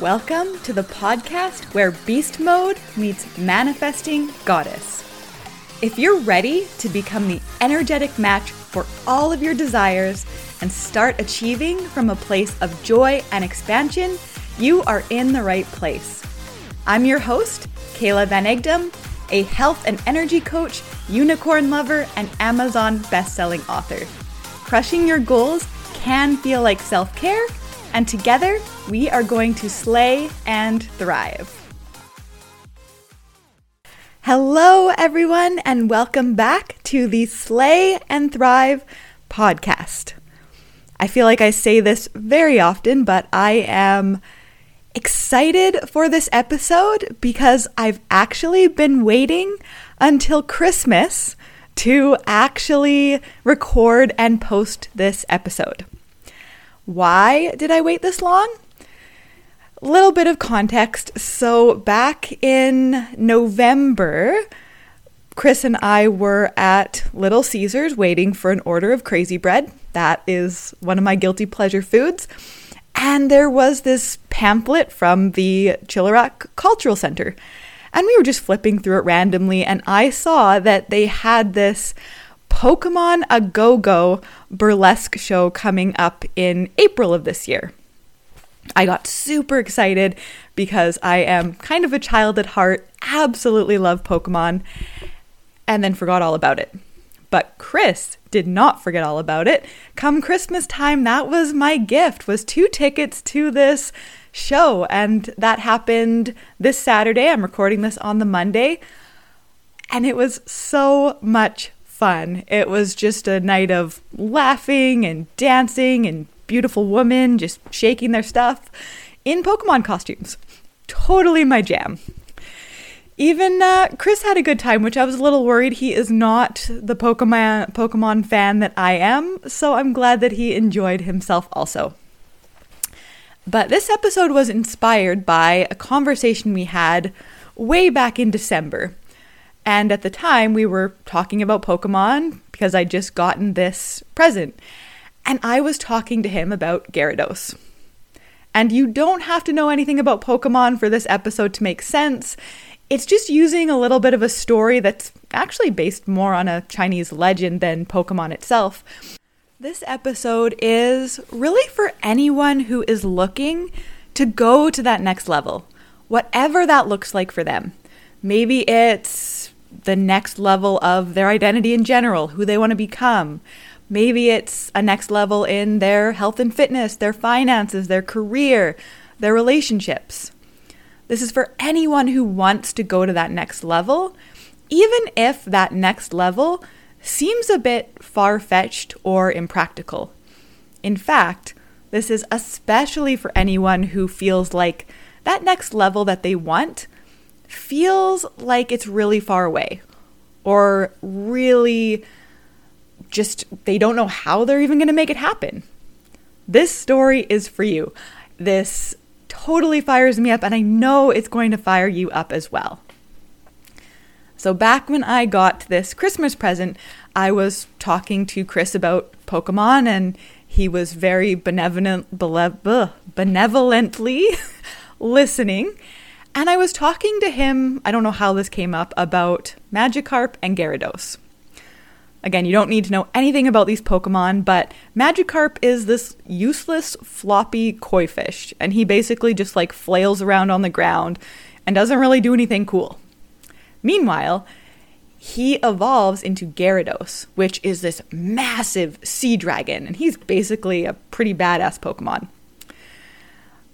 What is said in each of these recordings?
Welcome to the podcast where beast mode meets manifesting goddess. If you're ready to become the energetic match for all of your desires and start achieving from a place of joy and expansion, you are in the right place. I'm your host, Kayla Van Egdom, a health and energy coach, unicorn lover, and Amazon best-selling author. Crushing your goals can feel like self-care and together we are going to slay and thrive. Hello, everyone, and welcome back to the Slay and Thrive podcast. I feel like I say this very often, but I am excited for this episode because I've actually been waiting until Christmas to actually record and post this episode. Why did I wait this long? Little bit of context. So, back in November, Chris and I were at Little Caesars waiting for an order of crazy bread. That is one of my guilty pleasure foods. And there was this pamphlet from the Chilliwack Cultural Center. And we were just flipping through it randomly, and I saw that they had this Pokemon A Go Go burlesque show coming up in April of this year. I got super excited because I am kind of a child at heart, absolutely love Pokemon, and then forgot all about it. But Chris did not forget all about it. Come Christmas time, that was my gift was two tickets to this show and that happened this Saturday. I'm recording this on the Monday. And it was so much fun. It was just a night of laughing and dancing and beautiful women just shaking their stuff in Pokemon costumes. Totally my jam. Even uh, Chris had a good time, which I was a little worried. He is not the Pokemon Pokemon fan that I am, so I'm glad that he enjoyed himself also. But this episode was inspired by a conversation we had way back in December. And at the time, we were talking about Pokemon because I'd just gotten this present. And I was talking to him about Gyarados. And you don't have to know anything about Pokemon for this episode to make sense. It's just using a little bit of a story that's actually based more on a Chinese legend than Pokemon itself. This episode is really for anyone who is looking to go to that next level, whatever that looks like for them. Maybe it's the next level of their identity in general, who they want to become. Maybe it's a next level in their health and fitness, their finances, their career, their relationships. This is for anyone who wants to go to that next level, even if that next level seems a bit far fetched or impractical. In fact, this is especially for anyone who feels like that next level that they want feels like it's really far away or really just they don't know how they're even going to make it happen. This story is for you. This totally fires me up, and I know it's going to fire you up as well. So, back when I got this Christmas present, I was talking to Chris about Pokemon, and he was very benevolent, benevolently listening. And I was talking to him, I don't know how this came up, about Magikarp and Gyarados. Again, you don't need to know anything about these Pokemon, but Magikarp is this useless, floppy koi fish, and he basically just like flails around on the ground and doesn't really do anything cool. Meanwhile, he evolves into Gyarados, which is this massive sea dragon, and he's basically a pretty badass Pokemon.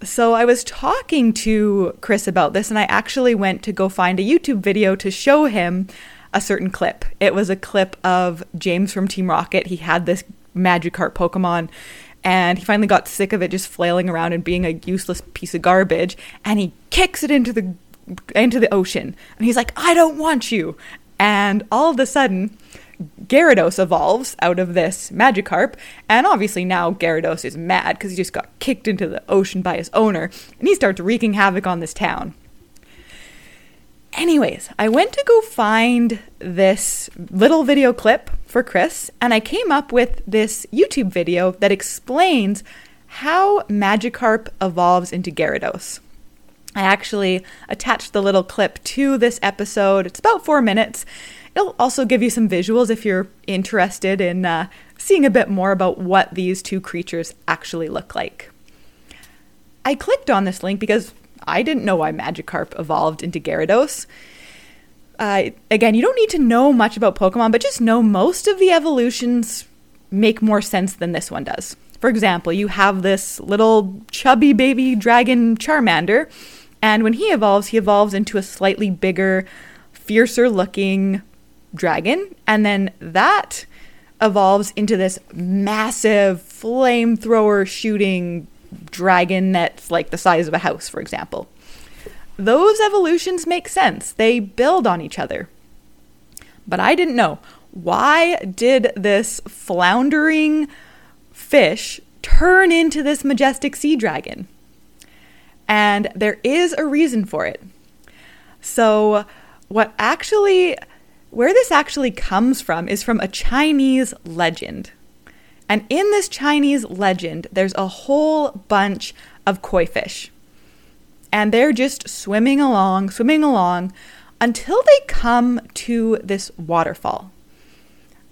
So I was talking to Chris about this, and I actually went to go find a YouTube video to show him a certain clip. It was a clip of James from Team Rocket. He had this Magikarp Pokemon, and he finally got sick of it just flailing around and being a useless piece of garbage, and he kicks it into the into the ocean. And he's like, "I don't want you." And all of a sudden, Gyarados evolves out of this Magikarp, and obviously now Gyarados is mad because he just got kicked into the ocean by his owner, and he starts wreaking havoc on this town. Anyways, I went to go find this little video clip for Chris, and I came up with this YouTube video that explains how Magikarp evolves into Gyarados. I actually attached the little clip to this episode. It's about four minutes. It'll also give you some visuals if you're interested in uh, seeing a bit more about what these two creatures actually look like. I clicked on this link because I didn't know why Magikarp evolved into Gyarados. Uh, again, you don't need to know much about Pokemon, but just know most of the evolutions make more sense than this one does. For example, you have this little chubby baby dragon Charmander and when he evolves, he evolves into a slightly bigger, fiercer looking dragon. And then that evolves into this massive flamethrower shooting dragon that's like the size of a house, for example. Those evolutions make sense, they build on each other. But I didn't know. Why did this floundering fish turn into this majestic sea dragon? and there is a reason for it. So, what actually, where this actually comes from is from a Chinese legend. And in this Chinese legend, there's a whole bunch of koi fish. And they're just swimming along, swimming along until they come to this waterfall.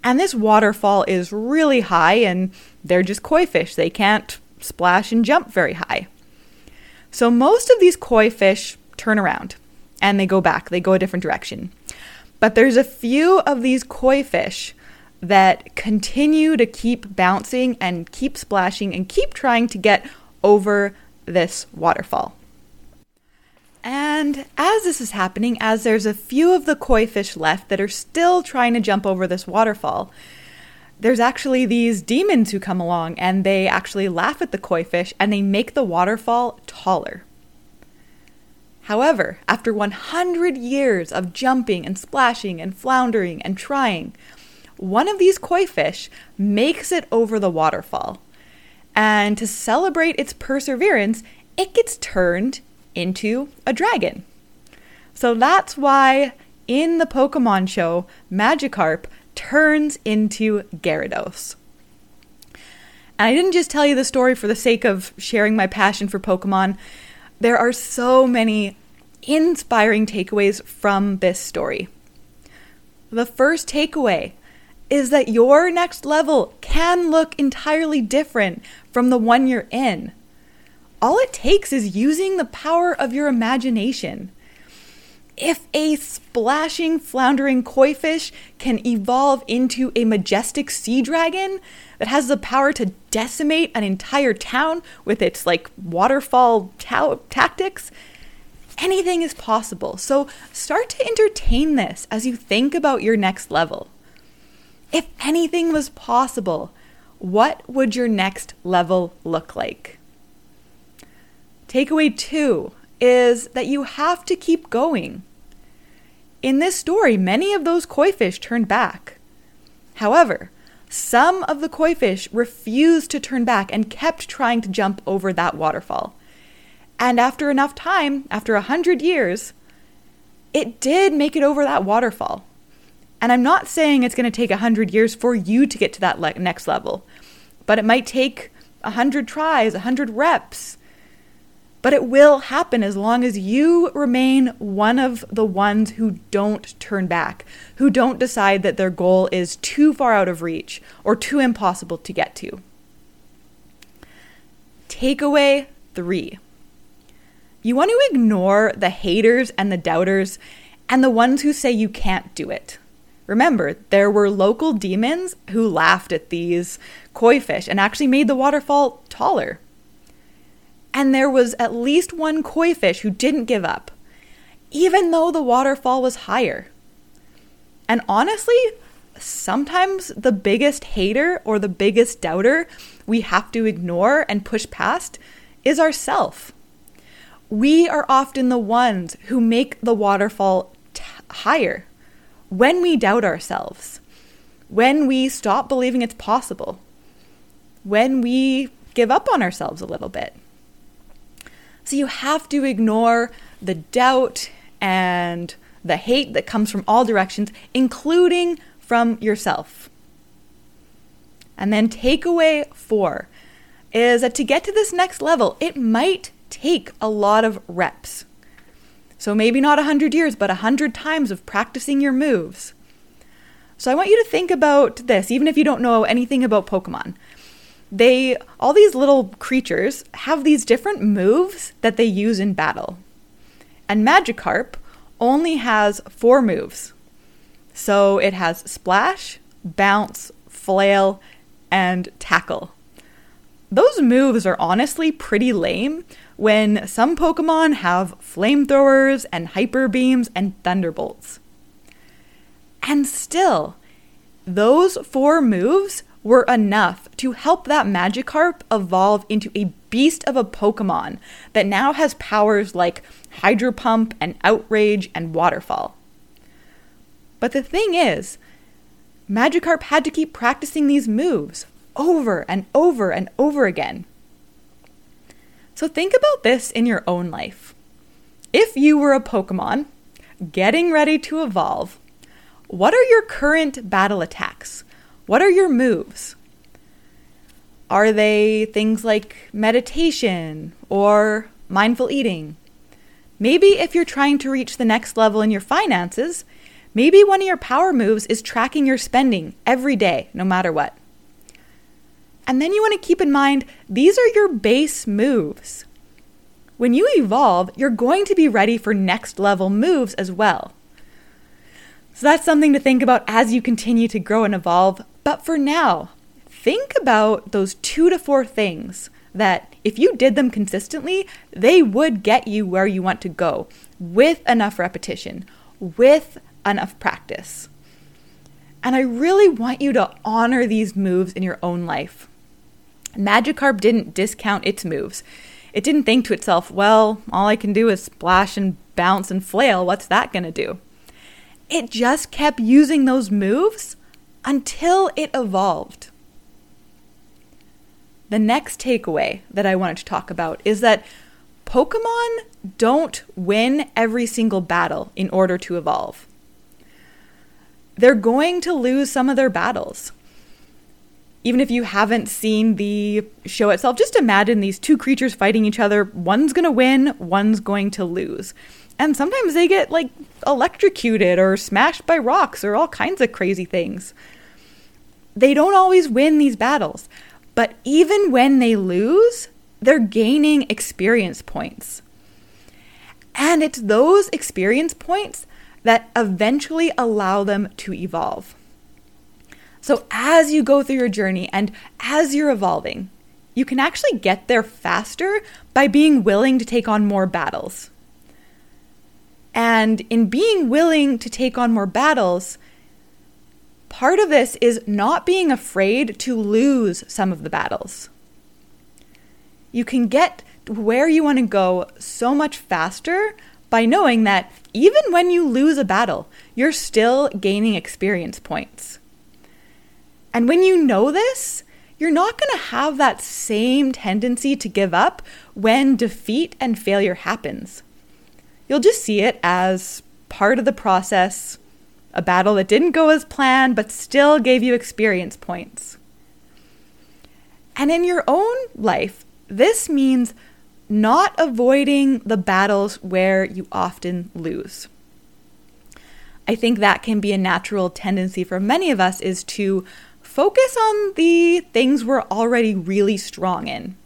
And this waterfall is really high, and they're just koi fish. They can't splash and jump very high. So most of these koi fish turn around and they go back, they go a different direction. But there's a few of these koi fish that continue to keep bouncing and keep splashing and keep trying to get over this waterfall. And as this is happening, as there's a few of the koi fish left that are still trying to jump over this waterfall, there's actually these demons who come along and they actually laugh at the koi fish and they make the waterfall taller. However, after 100 years of jumping and splashing and floundering and trying, one of these koi fish makes it over the waterfall. And to celebrate its perseverance, it gets turned into a dragon. So that's why in the Pokemon show, Magikarp turns into Gyarados. And I didn't just tell you the story for the sake of sharing my passion for Pokemon. There are so many inspiring takeaways from this story. The first takeaway is that your next level can look entirely different from the one you're in. All it takes is using the power of your imagination if a splashing, floundering koi fish can evolve into a majestic sea dragon that has the power to decimate an entire town with its like waterfall ta- tactics, anything is possible. So start to entertain this as you think about your next level. If anything was possible, what would your next level look like? Takeaway two is that you have to keep going. In this story, many of those koi fish turned back. However, some of the koi fish refused to turn back and kept trying to jump over that waterfall. And after enough time, after a hundred years, it did make it over that waterfall. And I'm not saying it's going to take a hundred years for you to get to that le- next level, but it might take a hundred tries, a hundred reps, but it will happen as long as you remain one of the ones who don't turn back, who don't decide that their goal is too far out of reach or too impossible to get to. Takeaway three you want to ignore the haters and the doubters and the ones who say you can't do it. Remember, there were local demons who laughed at these koi fish and actually made the waterfall taller. And there was at least one koi fish who didn't give up, even though the waterfall was higher. And honestly, sometimes the biggest hater or the biggest doubter we have to ignore and push past is ourself. We are often the ones who make the waterfall t- higher when we doubt ourselves, when we stop believing it's possible, when we give up on ourselves a little bit. So you have to ignore the doubt and the hate that comes from all directions, including from yourself. And then takeaway four is that to get to this next level, it might take a lot of reps. So maybe not a hundred years, but a hundred times of practicing your moves. So I want you to think about this, even if you don't know anything about Pokemon. They, all these little creatures, have these different moves that they use in battle. And Magikarp only has four moves. So it has Splash, Bounce, Flail, and Tackle. Those moves are honestly pretty lame when some Pokemon have flamethrowers and hyper beams and thunderbolts. And still, those four moves were enough to help that Magikarp evolve into a beast of a Pokemon that now has powers like Hydro Pump and Outrage and Waterfall. But the thing is, Magikarp had to keep practicing these moves over and over and over again. So think about this in your own life. If you were a Pokemon getting ready to evolve, what are your current battle attacks? What are your moves? Are they things like meditation or mindful eating? Maybe if you're trying to reach the next level in your finances, maybe one of your power moves is tracking your spending every day, no matter what. And then you want to keep in mind these are your base moves. When you evolve, you're going to be ready for next level moves as well. So that's something to think about as you continue to grow and evolve. But for now, think about those two to four things that if you did them consistently, they would get you where you want to go with enough repetition, with enough practice. And I really want you to honor these moves in your own life. Magikarp didn't discount its moves. It didn't think to itself, well, all I can do is splash and bounce and flail. What's that going to do? It just kept using those moves until it evolved. The next takeaway that I wanted to talk about is that Pokemon don't win every single battle in order to evolve. They're going to lose some of their battles. Even if you haven't seen the show itself, just imagine these two creatures fighting each other. One's going to win, one's going to lose. And sometimes they get like electrocuted or smashed by rocks or all kinds of crazy things. They don't always win these battles, but even when they lose, they're gaining experience points. And it's those experience points that eventually allow them to evolve. So, as you go through your journey and as you're evolving, you can actually get there faster by being willing to take on more battles. And in being willing to take on more battles, part of this is not being afraid to lose some of the battles. You can get where you want to go so much faster by knowing that even when you lose a battle, you're still gaining experience points. And when you know this, you're not going to have that same tendency to give up when defeat and failure happens you'll just see it as part of the process, a battle that didn't go as planned but still gave you experience points. And in your own life, this means not avoiding the battles where you often lose. I think that can be a natural tendency for many of us is to focus on the things we're already really strong in.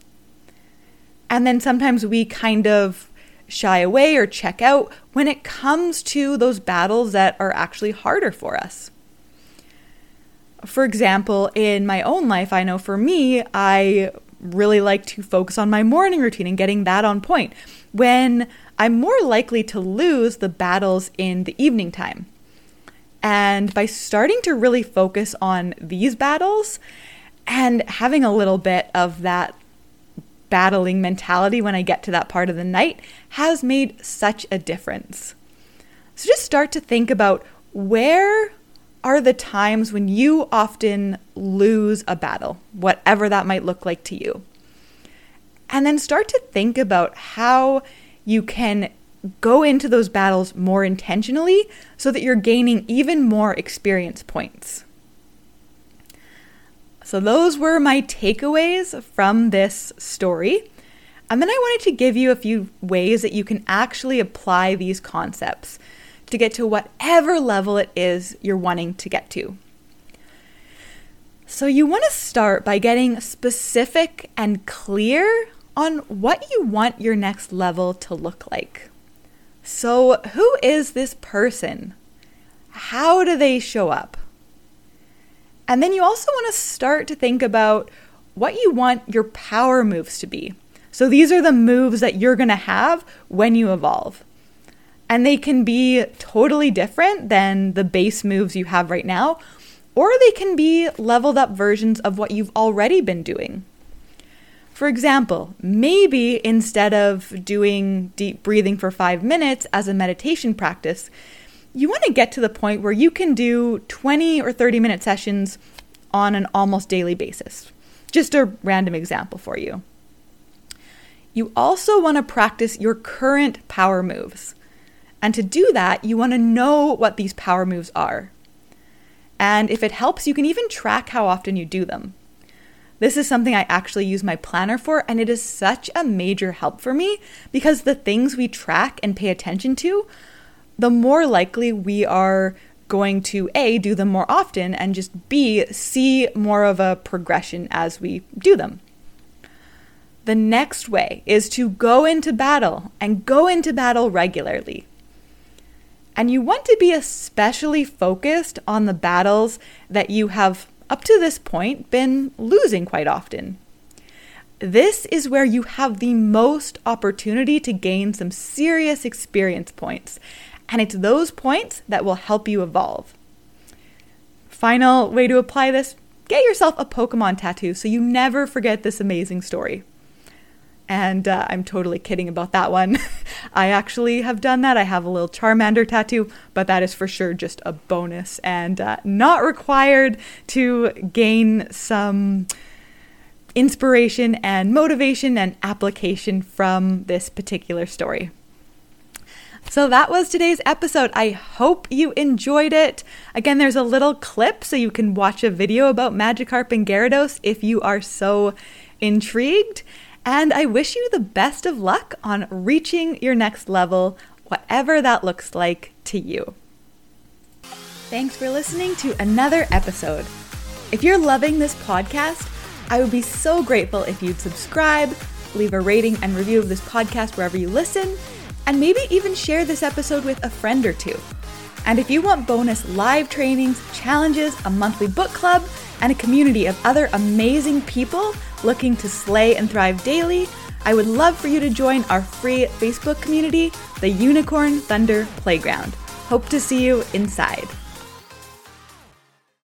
And then sometimes we kind of shy away or check out when it comes to those battles that are actually harder for us. For example, in my own life, I know for me, I really like to focus on my morning routine and getting that on point when I'm more likely to lose the battles in the evening time. And by starting to really focus on these battles and having a little bit of that battling mentality when I get to that part of the night has made such a difference. So just start to think about where are the times when you often lose a battle, whatever that might look like to you. And then start to think about how you can go into those battles more intentionally so that you're gaining even more experience points. So, those were my takeaways from this story. And then I wanted to give you a few ways that you can actually apply these concepts to get to whatever level it is you're wanting to get to. So, you want to start by getting specific and clear on what you want your next level to look like. So, who is this person? How do they show up? And then you also want to start to think about what you want your power moves to be. So, these are the moves that you're going to have when you evolve. And they can be totally different than the base moves you have right now, or they can be leveled up versions of what you've already been doing. For example, maybe instead of doing deep breathing for five minutes as a meditation practice, you want to get to the point where you can do 20 or 30 minute sessions on an almost daily basis. Just a random example for you. You also want to practice your current power moves. And to do that, you want to know what these power moves are. And if it helps, you can even track how often you do them. This is something I actually use my planner for, and it is such a major help for me because the things we track and pay attention to, the more likely we are going to A, do them more often, and just B, see more of a progression as we do them. The next way is to go into battle and go into battle regularly. And you want to be especially focused on the battles that you have, up to this point, been losing quite often. This is where you have the most opportunity to gain some serious experience points, and it's those points that will help you evolve. Final way to apply this get yourself a Pokemon tattoo so you never forget this amazing story. And uh, I'm totally kidding about that one. I actually have done that. I have a little Charmander tattoo, but that is for sure just a bonus and uh, not required to gain some inspiration and motivation and application from this particular story. So that was today's episode. I hope you enjoyed it. Again, there's a little clip so you can watch a video about Magikarp and Gyarados if you are so intrigued. And I wish you the best of luck on reaching your next level, whatever that looks like to you. Thanks for listening to another episode. If you're loving this podcast, I would be so grateful if you'd subscribe, leave a rating and review of this podcast wherever you listen, and maybe even share this episode with a friend or two. And if you want bonus live trainings, challenges, a monthly book club, and a community of other amazing people looking to slay and thrive daily, I would love for you to join our free Facebook community, the Unicorn Thunder Playground. Hope to see you inside.